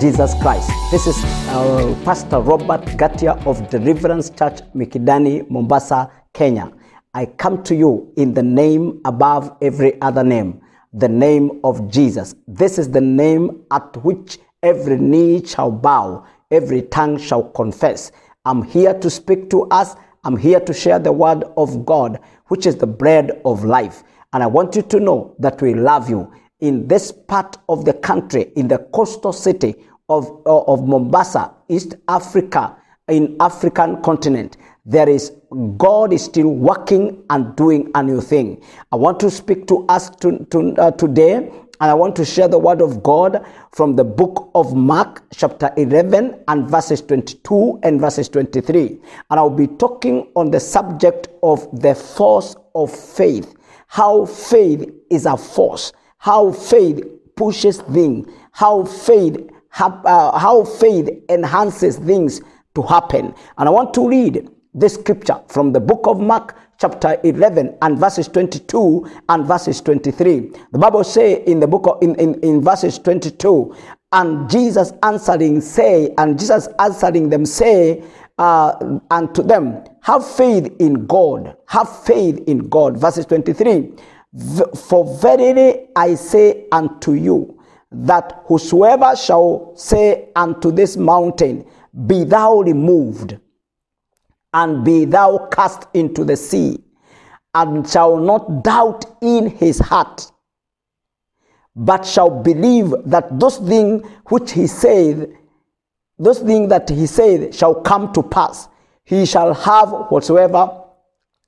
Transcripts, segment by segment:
Jesus Christ. This is uh, Pastor Robert Gatia of Deliverance Church, Mikindani, Mombasa, Kenya. I come to you in the name above every other name, the name of Jesus. This is the name at which every knee shall bow, every tongue shall confess. I'm here to speak to us. I'm here to share the word of God, which is the bread of life. And I want you to know that we love you in this part of the country, in the coastal city of, of Mombasa, East Africa, in African continent, there is God is still working and doing a new thing. I want to speak to us to, to, uh, today, and I want to share the word of God from the book of Mark, chapter 11, and verses 22 and verses 23. And I'll be talking on the subject of the force of faith. How faith is a force how faith pushes things, how faith uh, how faith enhances things to happen. And I want to read this scripture from the book of Mark chapter 11 and verses 22 and verses 23. The Bible say in the book of, in, in, in verses 22, and Jesus answering say, and Jesus answering them say, uh, unto them, have faith in God, have faith in God. Verses 23. For verily I say unto you, that whosoever shall say unto this mountain, Be thou removed, and be thou cast into the sea, and shall not doubt in his heart, but shall believe that those things which he saith, those things that he saith shall come to pass, he shall have whatsoever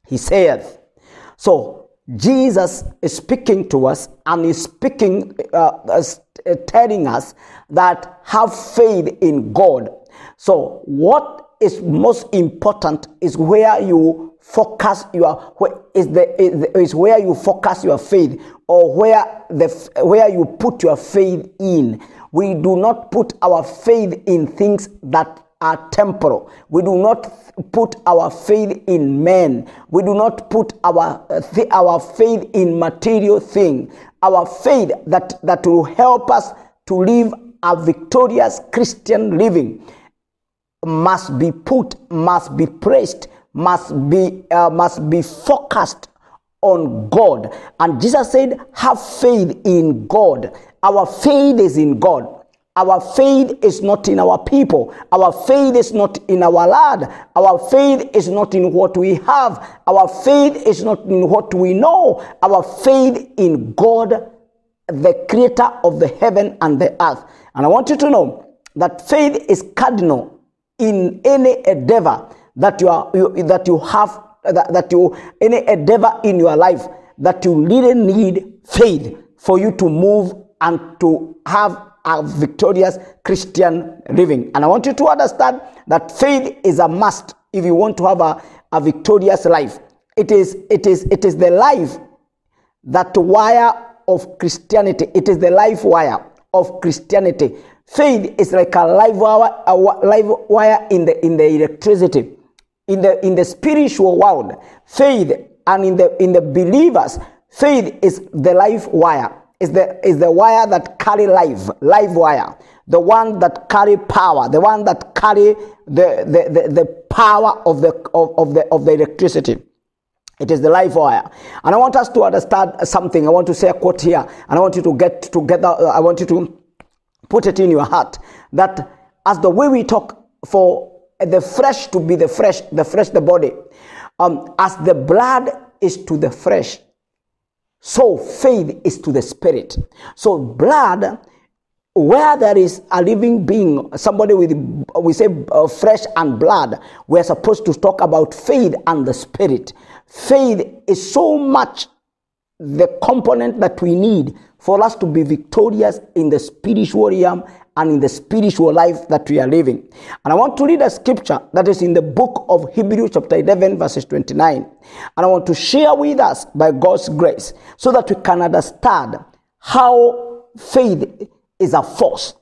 he saith. So Jesus is speaking to us and is speaking, uh, uh, telling us that have faith in God. So, what is most important is where you focus your is the is where you focus your faith or where the where you put your faith in. We do not put our faith in things that are temporal. We do not put our faith in men. We do not put our th- our faith in material thing. Our faith that that will help us to live a victorious Christian living must be put, must be praised, must be uh, must be focused on God. And Jesus said, "Have faith in God." Our faith is in God. Our faith is not in our people. Our faith is not in our land. Our faith is not in what we have. Our faith is not in what we know. Our faith in God, the creator of the heaven and the earth. And I want you to know that faith is cardinal in any endeavor that you are you, that you have that, that you any endeavor in your life that you really need faith for you to move and to have a victorious Christian living. And I want you to understand that faith is a must if you want to have a, a victorious life. It is, it is, it is the life that wire of Christianity. It is the life wire of Christianity. Faith is like a live wire, a live wire in the in the electricity, in the in the spiritual world. Faith and in the in the believers, faith is the life wire is the is the wire that carry life, live wire, the one that carry power, the one that carry the the, the, the power of the of, of the of the electricity. It is the life wire. And I want us to understand something. I want to say a quote here, and I want you to get together. Uh, I want you to put it in your heart that as the way we talk for the flesh to be the fresh, the flesh, the body, um, as the blood is to the fresh, so faith is to the spirit. So blood, where there is a living being, somebody with, we say uh, flesh and blood, we're supposed to talk about faith and the spirit. Faith is so much the component that we need for us to be victorious in the spiritual realm and in the spiritual life that we are living. And I want to read a scripture that is in the book of Hebrews, chapter 11, verses 29. And I want to share with us by God's grace so that we can understand how faith is a force.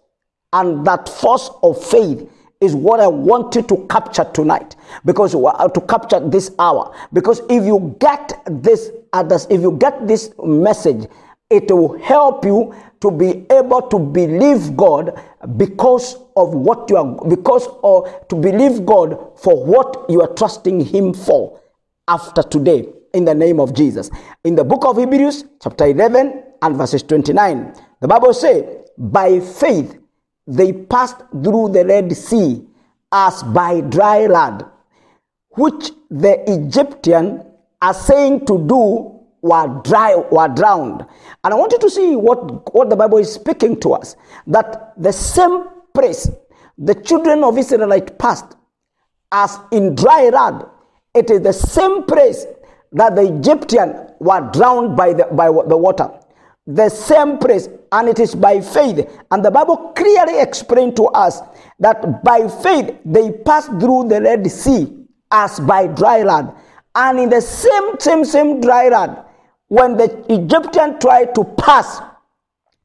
And that force of faith is what I wanted to capture tonight because uh, to capture this hour. Because if you get this, uh, if you get this message, it will help you to be able to believe God because of what you are, because or to believe God for what you are trusting Him for after today in the name of Jesus. In the book of Hebrews, chapter 11 and verses 29, the Bible says, By faith they passed through the Red Sea as by dry land, which the Egyptian are saying to do were dry were drowned. And i want you to see what what the bible is speaking to us that the same place the children of israelite passed as in dry land it is the same place that the egyptian were drowned by the by the water. The same place and it is by faith. And the bible clearly explained to us that by faith they passed through the red sea as by dry land and in the same same same dry land when the Egyptian tried to pass,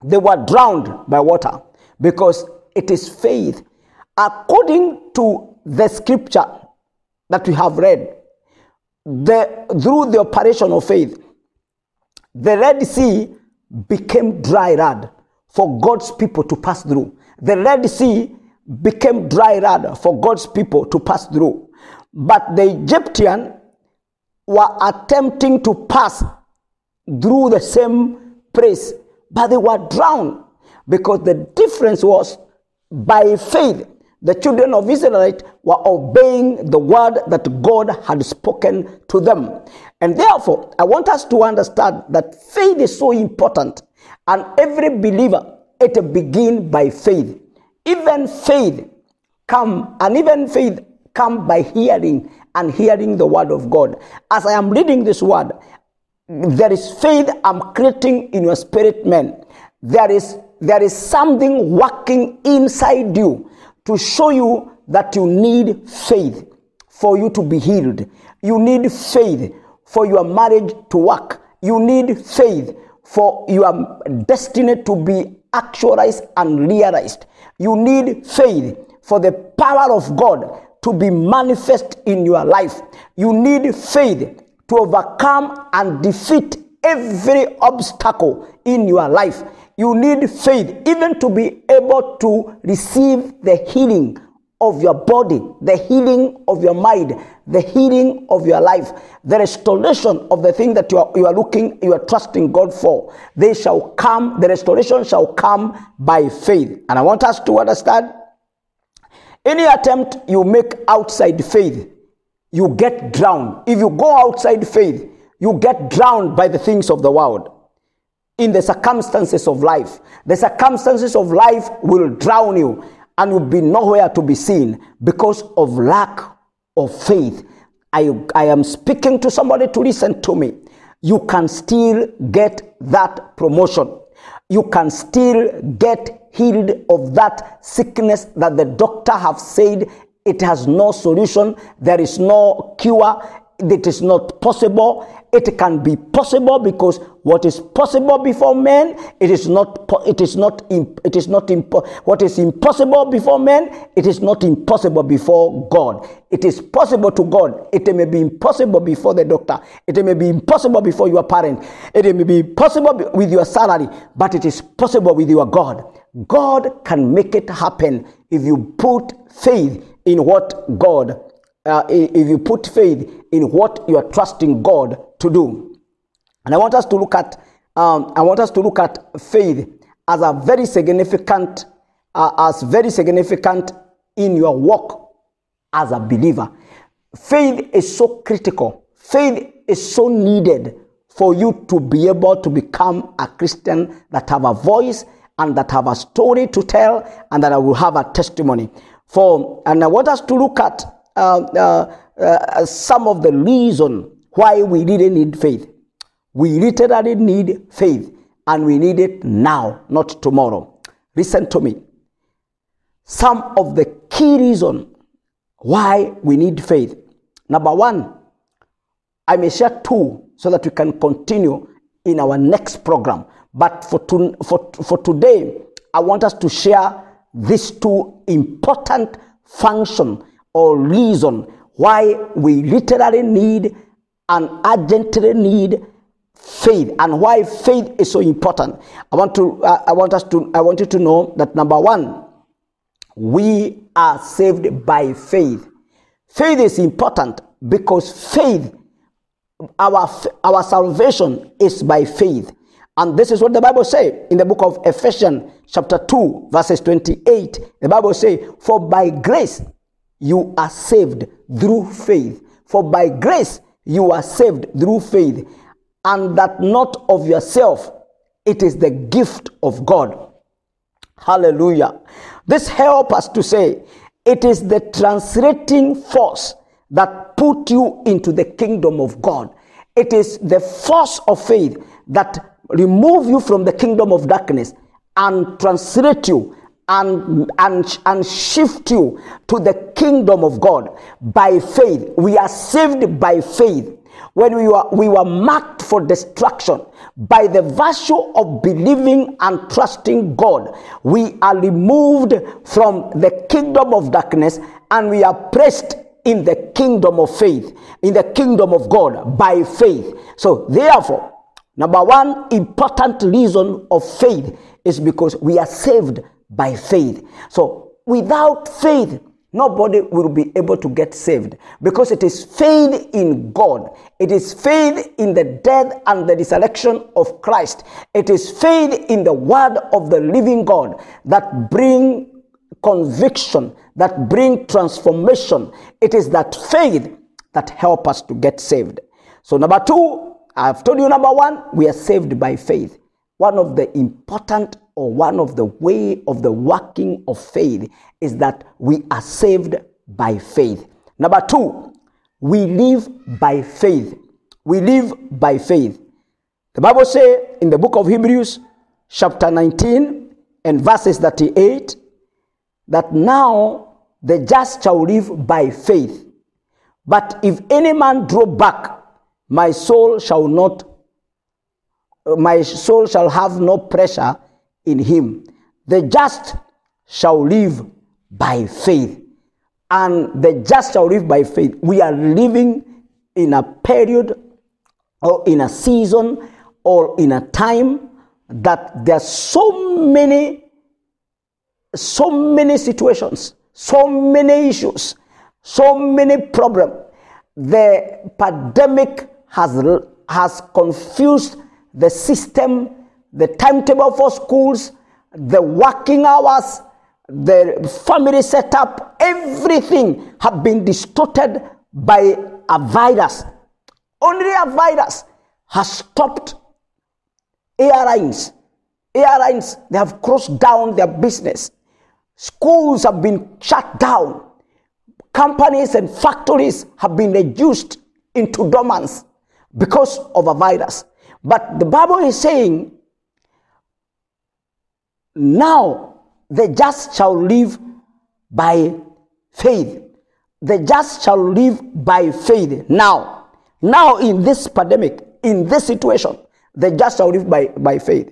they were drowned by water because it is faith. According to the scripture that we have read, the, through the operation of faith, the Red Sea became dry land for God's people to pass through. The Red Sea became dry land for God's people to pass through. But the Egyptian were attempting to pass through the same place, but they were drowned because the difference was by faith. The children of Israel were obeying the word that God had spoken to them. And therefore, I want us to understand that faith is so important. And every believer, it begin by faith. Even faith come, and even faith come by hearing and hearing the word of God. As I am reading this word, there is faith I'm creating in your spirit, man. There is there is something working inside you to show you that you need faith for you to be healed. You need faith for your marriage to work. You need faith for your destiny to be actualized and realized. You need faith for the power of God to be manifest in your life. You need faith to overcome and defeat every obstacle in your life. You need faith even to be able to receive the healing of your body, the healing of your mind, the healing of your life, the restoration of the thing that you are, you are looking, you are trusting God for. They shall come, the restoration shall come by faith. And I want us to understand any attempt you make outside faith you get drowned. If you go outside faith, you get drowned by the things of the world. In the circumstances of life, the circumstances of life will drown you and you'll be nowhere to be seen because of lack of faith. I, I am speaking to somebody to listen to me. You can still get that promotion. You can still get healed of that sickness that the doctor have said it has no solution. There is no cure. It is not possible. It can be possible because what is possible before men, it is not. It is not. It is not. What is impossible before men, it is not impossible before God. It is possible to God. It may be impossible before the doctor. It may be impossible before your parent. It may be impossible with your salary, but it is possible with your God. God can make it happen if you put faith in what God, uh, if you put faith in what you are trusting God to do. And I want us to look at, um, I want us to look at faith as a very significant, uh, as very significant in your walk as a believer. Faith is so critical. Faith is so needed for you to be able to become a Christian that have a voice and that have a story to tell and that I will have a testimony. For, and I want us to look at uh, uh, uh, some of the reason why we didn't need faith. We literally need faith, and we need it now, not tomorrow. Listen to me. Some of the key reason why we need faith. Number one, I may share two so that we can continue in our next program. But for, to, for, for today, I want us to share these two important function or reason why we literally need and urgently need faith and why faith is so important. I want to uh, I want us to I want you to know that number 1 we are saved by faith. Faith is important because faith our our salvation is by faith. And this is what the Bible says in the book of Ephesians, chapter 2, verses 28. The Bible says, For by grace you are saved through faith. For by grace you are saved through faith, and that not of yourself, it is the gift of God. Hallelujah. This helps us to say it is the translating force that put you into the kingdom of God. It is the force of faith that remove you from the kingdom of darkness and translate you and, and, and shift you to the kingdom of God by faith. We are saved by faith. When we were, we were marked for destruction by the virtue of believing and trusting God, we are removed from the kingdom of darkness and we are placed in the kingdom of faith, in the kingdom of God by faith. So, therefore, Number one important reason of faith is because we are saved by faith. So without faith, nobody will be able to get saved because it is faith in God. It is faith in the death and the resurrection of Christ. It is faith in the word of the living God that bring conviction, that bring transformation. It is that faith that help us to get saved. So number two, I've told you number one, we are saved by faith. One of the important or one of the way of the working of faith is that we are saved by faith. Number two, we live by faith. We live by faith. The Bible says in the book of Hebrews, chapter 19 and verses 38, that now the just shall live by faith. But if any man draw back, my soul shall not my soul shall have no pressure in him. The just shall live by faith. And the just shall live by faith. We are living in a period or in a season or in a time that there's so many so many situations so many issues so many problems. The pandemic has, has confused the system, the timetable for schools, the working hours, the family setup, everything have been distorted by a virus. Only a virus has stopped airlines. Airlines, they have closed down their business. Schools have been shut down. Companies and factories have been reduced into dormants because of a virus. But the Bible is saying, now the just shall live by faith. The just shall live by faith. Now, now in this pandemic, in this situation, the just shall live by, by faith.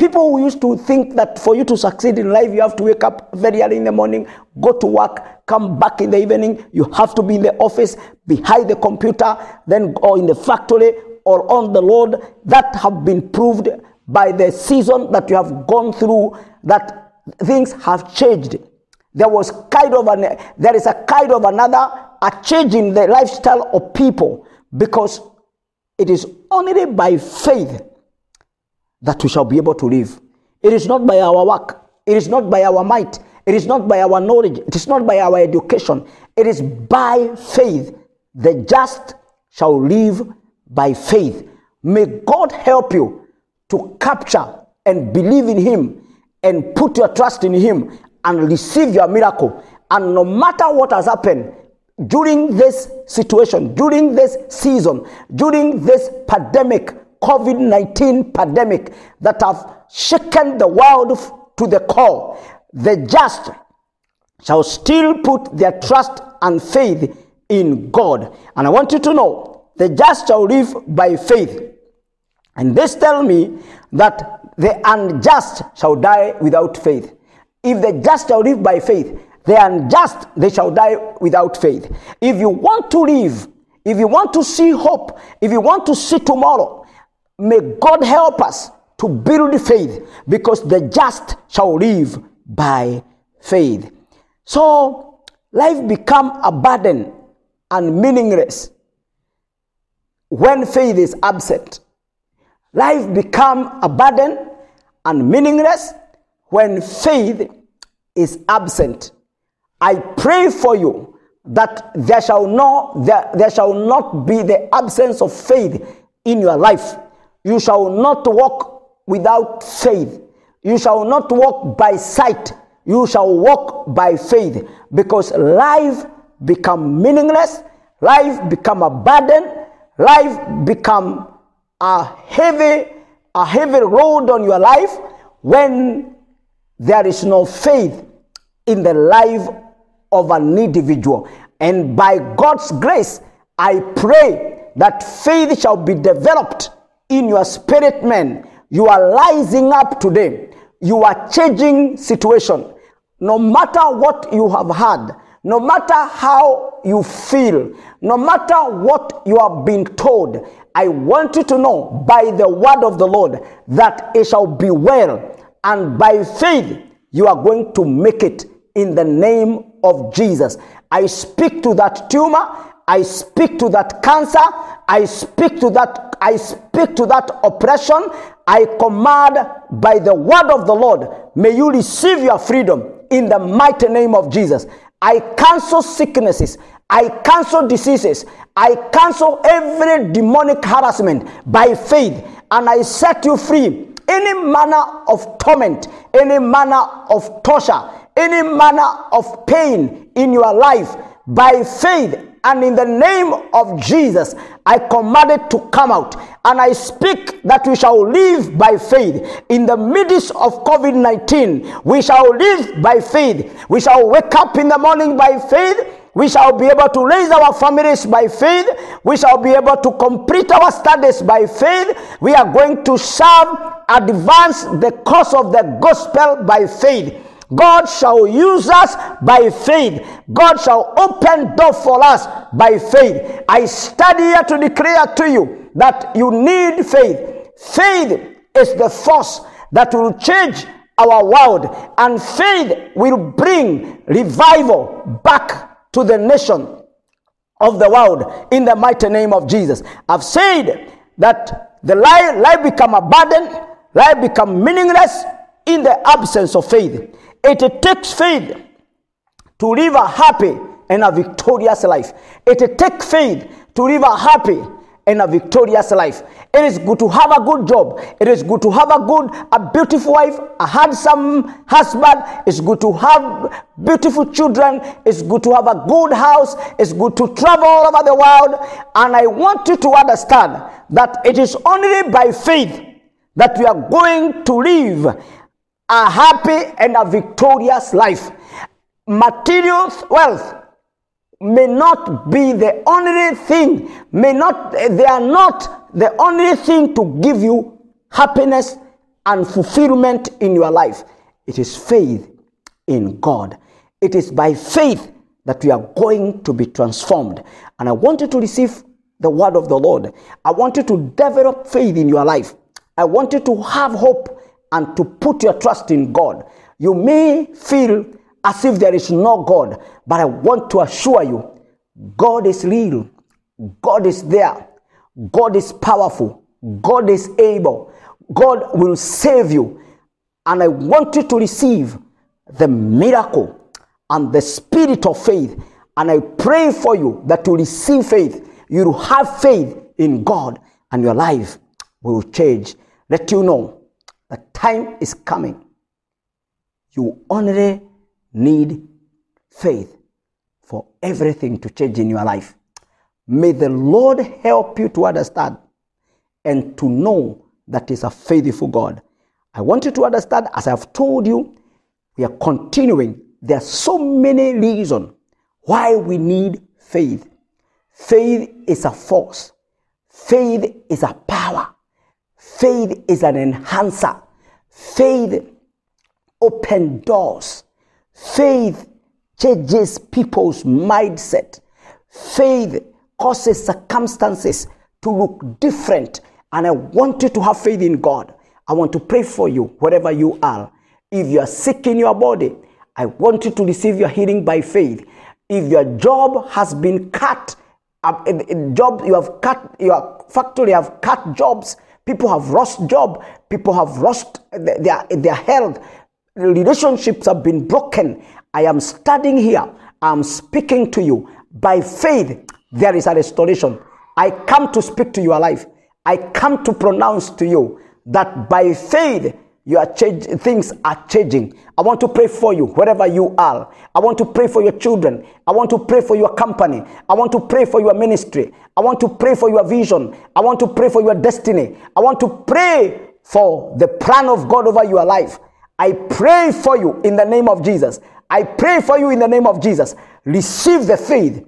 People who used to think that for you to succeed in life, you have to wake up very early in the morning, go to work, come back in the evening. You have to be in the office, behind the computer, then or in the factory or on the road. That have been proved by the season that you have gone through that things have changed. There was kind of an, there is a kind of another, a change in the lifestyle of people because it is only by faith that we shall be able to live. It is not by our work, it is not by our might, it is not by our knowledge, it is not by our education, it is by faith. The just shall live by faith. May God help you to capture and believe in Him and put your trust in Him and receive your miracle. And no matter what has happened during this situation, during this season, during this pandemic, COVID 19 pandemic that have shaken the world to the core, the just shall still put their trust and faith in God. And I want you to know the just shall live by faith. And this tell me that the unjust shall die without faith. If the just shall live by faith, the unjust they shall die without faith. If you want to live, if you want to see hope, if you want to see tomorrow, May God help us to build faith because the just shall live by faith. So life become a burden and meaningless when faith is absent. Life become a burden and meaningless when faith is absent. I pray for you that there shall not there, there shall not be the absence of faith in your life. You shall not walk without faith. You shall not walk by sight. You shall walk by faith because life become meaningless, life become a burden, life become a heavy a heavy road on your life when there is no faith in the life of an individual. And by God's grace, I pray that faith shall be developed in your spirit man. You are rising up today. You are changing situation. No matter what you have had, no matter how you feel, no matter what you have been told, I want you to know by the word of the Lord that it shall be well. And by faith, you are going to make it in the name of Jesus. I speak to that tumor. I speak to that cancer. I speak to that I speak to that oppression. I command by the word of the Lord, may you receive your freedom in the mighty name of Jesus. I cancel sicknesses. I cancel diseases. I cancel every demonic harassment by faith and I set you free. Any manner of torment, any manner of torture, any manner of pain in your life by faith and in the name of Jesus, I command it to come out. And I speak that we shall live by faith. In the midst of COVID 19, we shall live by faith. We shall wake up in the morning by faith. We shall be able to raise our families by faith. We shall be able to complete our studies by faith. We are going to serve, and advance the cause of the gospel by faith. God shall use us by faith. God shall open door for us by faith. I study here to declare to you that you need faith. Faith is the force that will change our world, and faith will bring revival back to the nation of the world in the mighty name of Jesus. I've said that the life, life become a burden, life become meaningless in the absence of faith. It takes faith to live a happy and a victorious life. It takes faith to live a happy and a victorious life. It is good to have a good job. It is good to have a good, a beautiful wife, a handsome husband. It's good to have beautiful children. It's good to have a good house. It's good to travel all over the world. And I want you to understand that it is only by faith that we are going to live a happy and a victorious life. Material wealth may not be the only thing, may not, they are not the only thing to give you happiness and fulfillment in your life. It is faith in God. It is by faith that we are going to be transformed. And I want you to receive the word of the Lord. I want you to develop faith in your life. I want you to have hope and to put your trust in God. You may feel as if there is no God, but I want to assure you God is real, God is there, God is powerful, God is able, God will save you. And I want you to receive the miracle and the spirit of faith. And I pray for you that you receive faith. You have faith in God, and your life will change. Let you know the time is coming. You only need faith for everything to change in your life. May the Lord help you to understand and to know that He's a faithful God. I want you to understand, as I've told you, we are continuing. There are so many reasons why we need faith. Faith is a force, faith is a power. Faith is an enhancer. Faith opens doors. Faith changes people's mindset. Faith causes circumstances to look different And I want you to have faith in God. I want to pray for you wherever you are. If you are sick in your body, I want you to receive your healing by faith. If your job has been cut, uh, a job you have cut, your factory have cut jobs, people have lost job, people have lost their, their health, relationships have been broken. I am standing here, I'm speaking to you. By faith, there is a restoration. I come to speak to your life. I come to pronounce to you that by faith, your change, things are changing. I want to pray for you wherever you are. I want to pray for your children. I want to pray for your company. I want to pray for your ministry. I want to pray for your vision. I want to pray for your destiny. I want to pray for the plan of God over your life. I pray for you in the name of Jesus. I pray for you in the name of Jesus. Receive the faith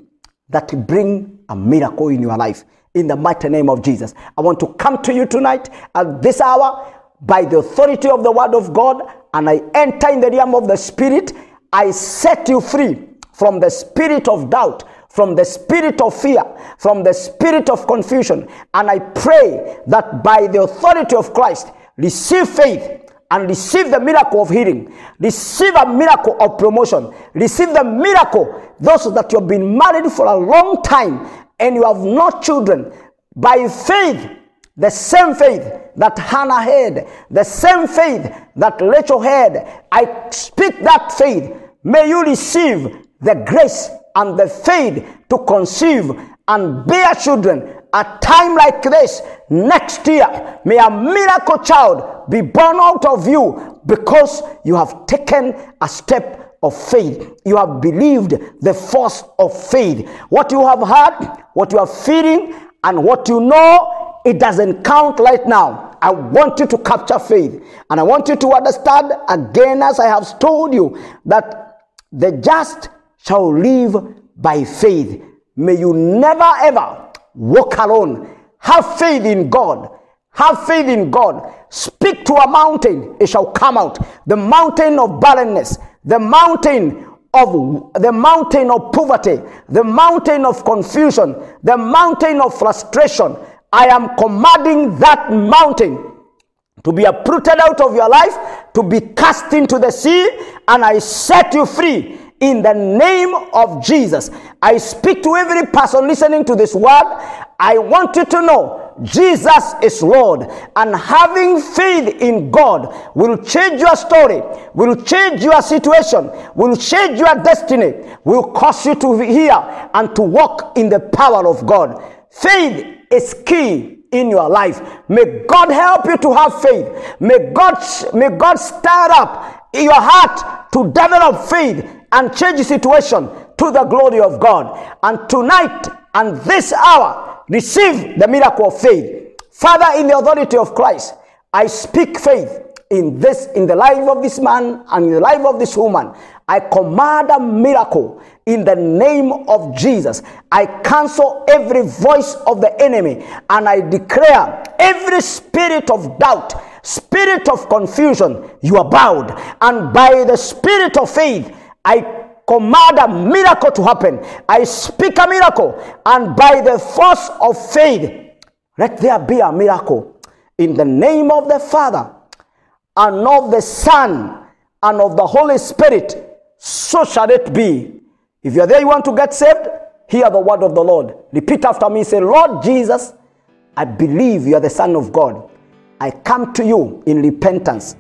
that bring a miracle in your life in the mighty name of Jesus. I want to come to you tonight at this hour by the authority of the word of God and I enter in the realm of the spirit. I set you free from the spirit of doubt, from the spirit of fear, from the spirit of confusion. And I pray that by the authority of Christ, receive faith and receive the miracle of healing, receive a miracle of promotion, receive the miracle. Those that you've been married for a long time and you have not children, by faith, the same faith that Hannah had, the same faith that Rachel had, I speak that faith. May you receive the grace and the faith to conceive and bear children. A time like this next year may a miracle child be born out of you because you have taken a step of faith. You have believed the force of faith. What you have heard what you are feeling and what you know it doesn't count right now i want you to capture faith and i want you to understand again as i have told you that the just shall live by faith may you never ever walk alone. Have faith in God. Have faith in God. Speak to a mountain, it shall come out. The mountain of barrenness, the mountain of the mountain of poverty, the mountain of confusion, the mountain of frustration. I am commanding that mountain to be uprooted out of your life, to be cast into the sea, and I set you free in the name of Jesus. I speak to every person listening to this word. I want you to know Jesus is Lord, and having faith in God will change your story, will change your situation, will change your destiny, will cause you to hear and to walk in the power of God. Faith is key in your life. May God help you to have faith. May God may God stir up in your heart to develop faith and change the situation to the glory of God. And tonight and this hour, receive the miracle of faith. Father, in the authority of Christ, I speak faith in this, in the life of this man and in the life of this woman. I command a miracle in the name of Jesus. I cancel every voice of the enemy and I declare every spirit of doubt, spirit of confusion, you are bowed. And by the spirit of faith, I command a miracle to happen. I speak a miracle, and by the force of faith, let there be a miracle. In the name of the Father, and of the Son, and of the Holy Spirit, so shall it be. If you're there, you want to get saved, hear the word of the Lord. Repeat after me say, Lord Jesus, I believe you are the Son of God. I come to you in repentance.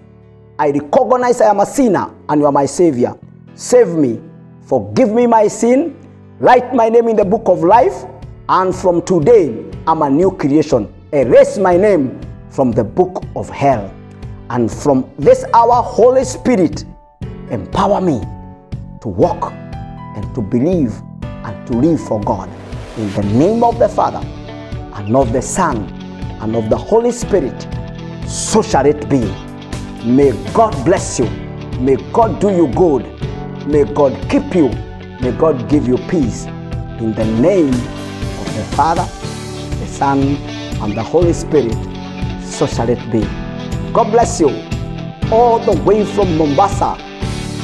I recognize I am a sinner and you are my Savior. Save me, forgive me my sin, write my name in the book of life, and from today I'm a new creation. Erase my name from the book of hell. And from this hour, Holy Spirit, empower me to walk and to believe and to live for God. In the name of the Father, and of the Son, and of the Holy Spirit, so shall it be. May God bless you. May God do you good. May God keep you. May God give you peace. In the name of the Father, the Son, and the Holy Spirit, so shall it be. God bless you. All the way from Mombasa,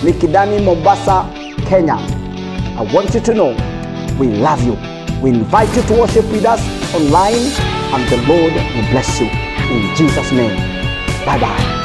Mikindani, Mombasa, Kenya. I want you to know we love you. We invite you to worship with us online and the Lord will bless you. In Jesus' name, bye bye.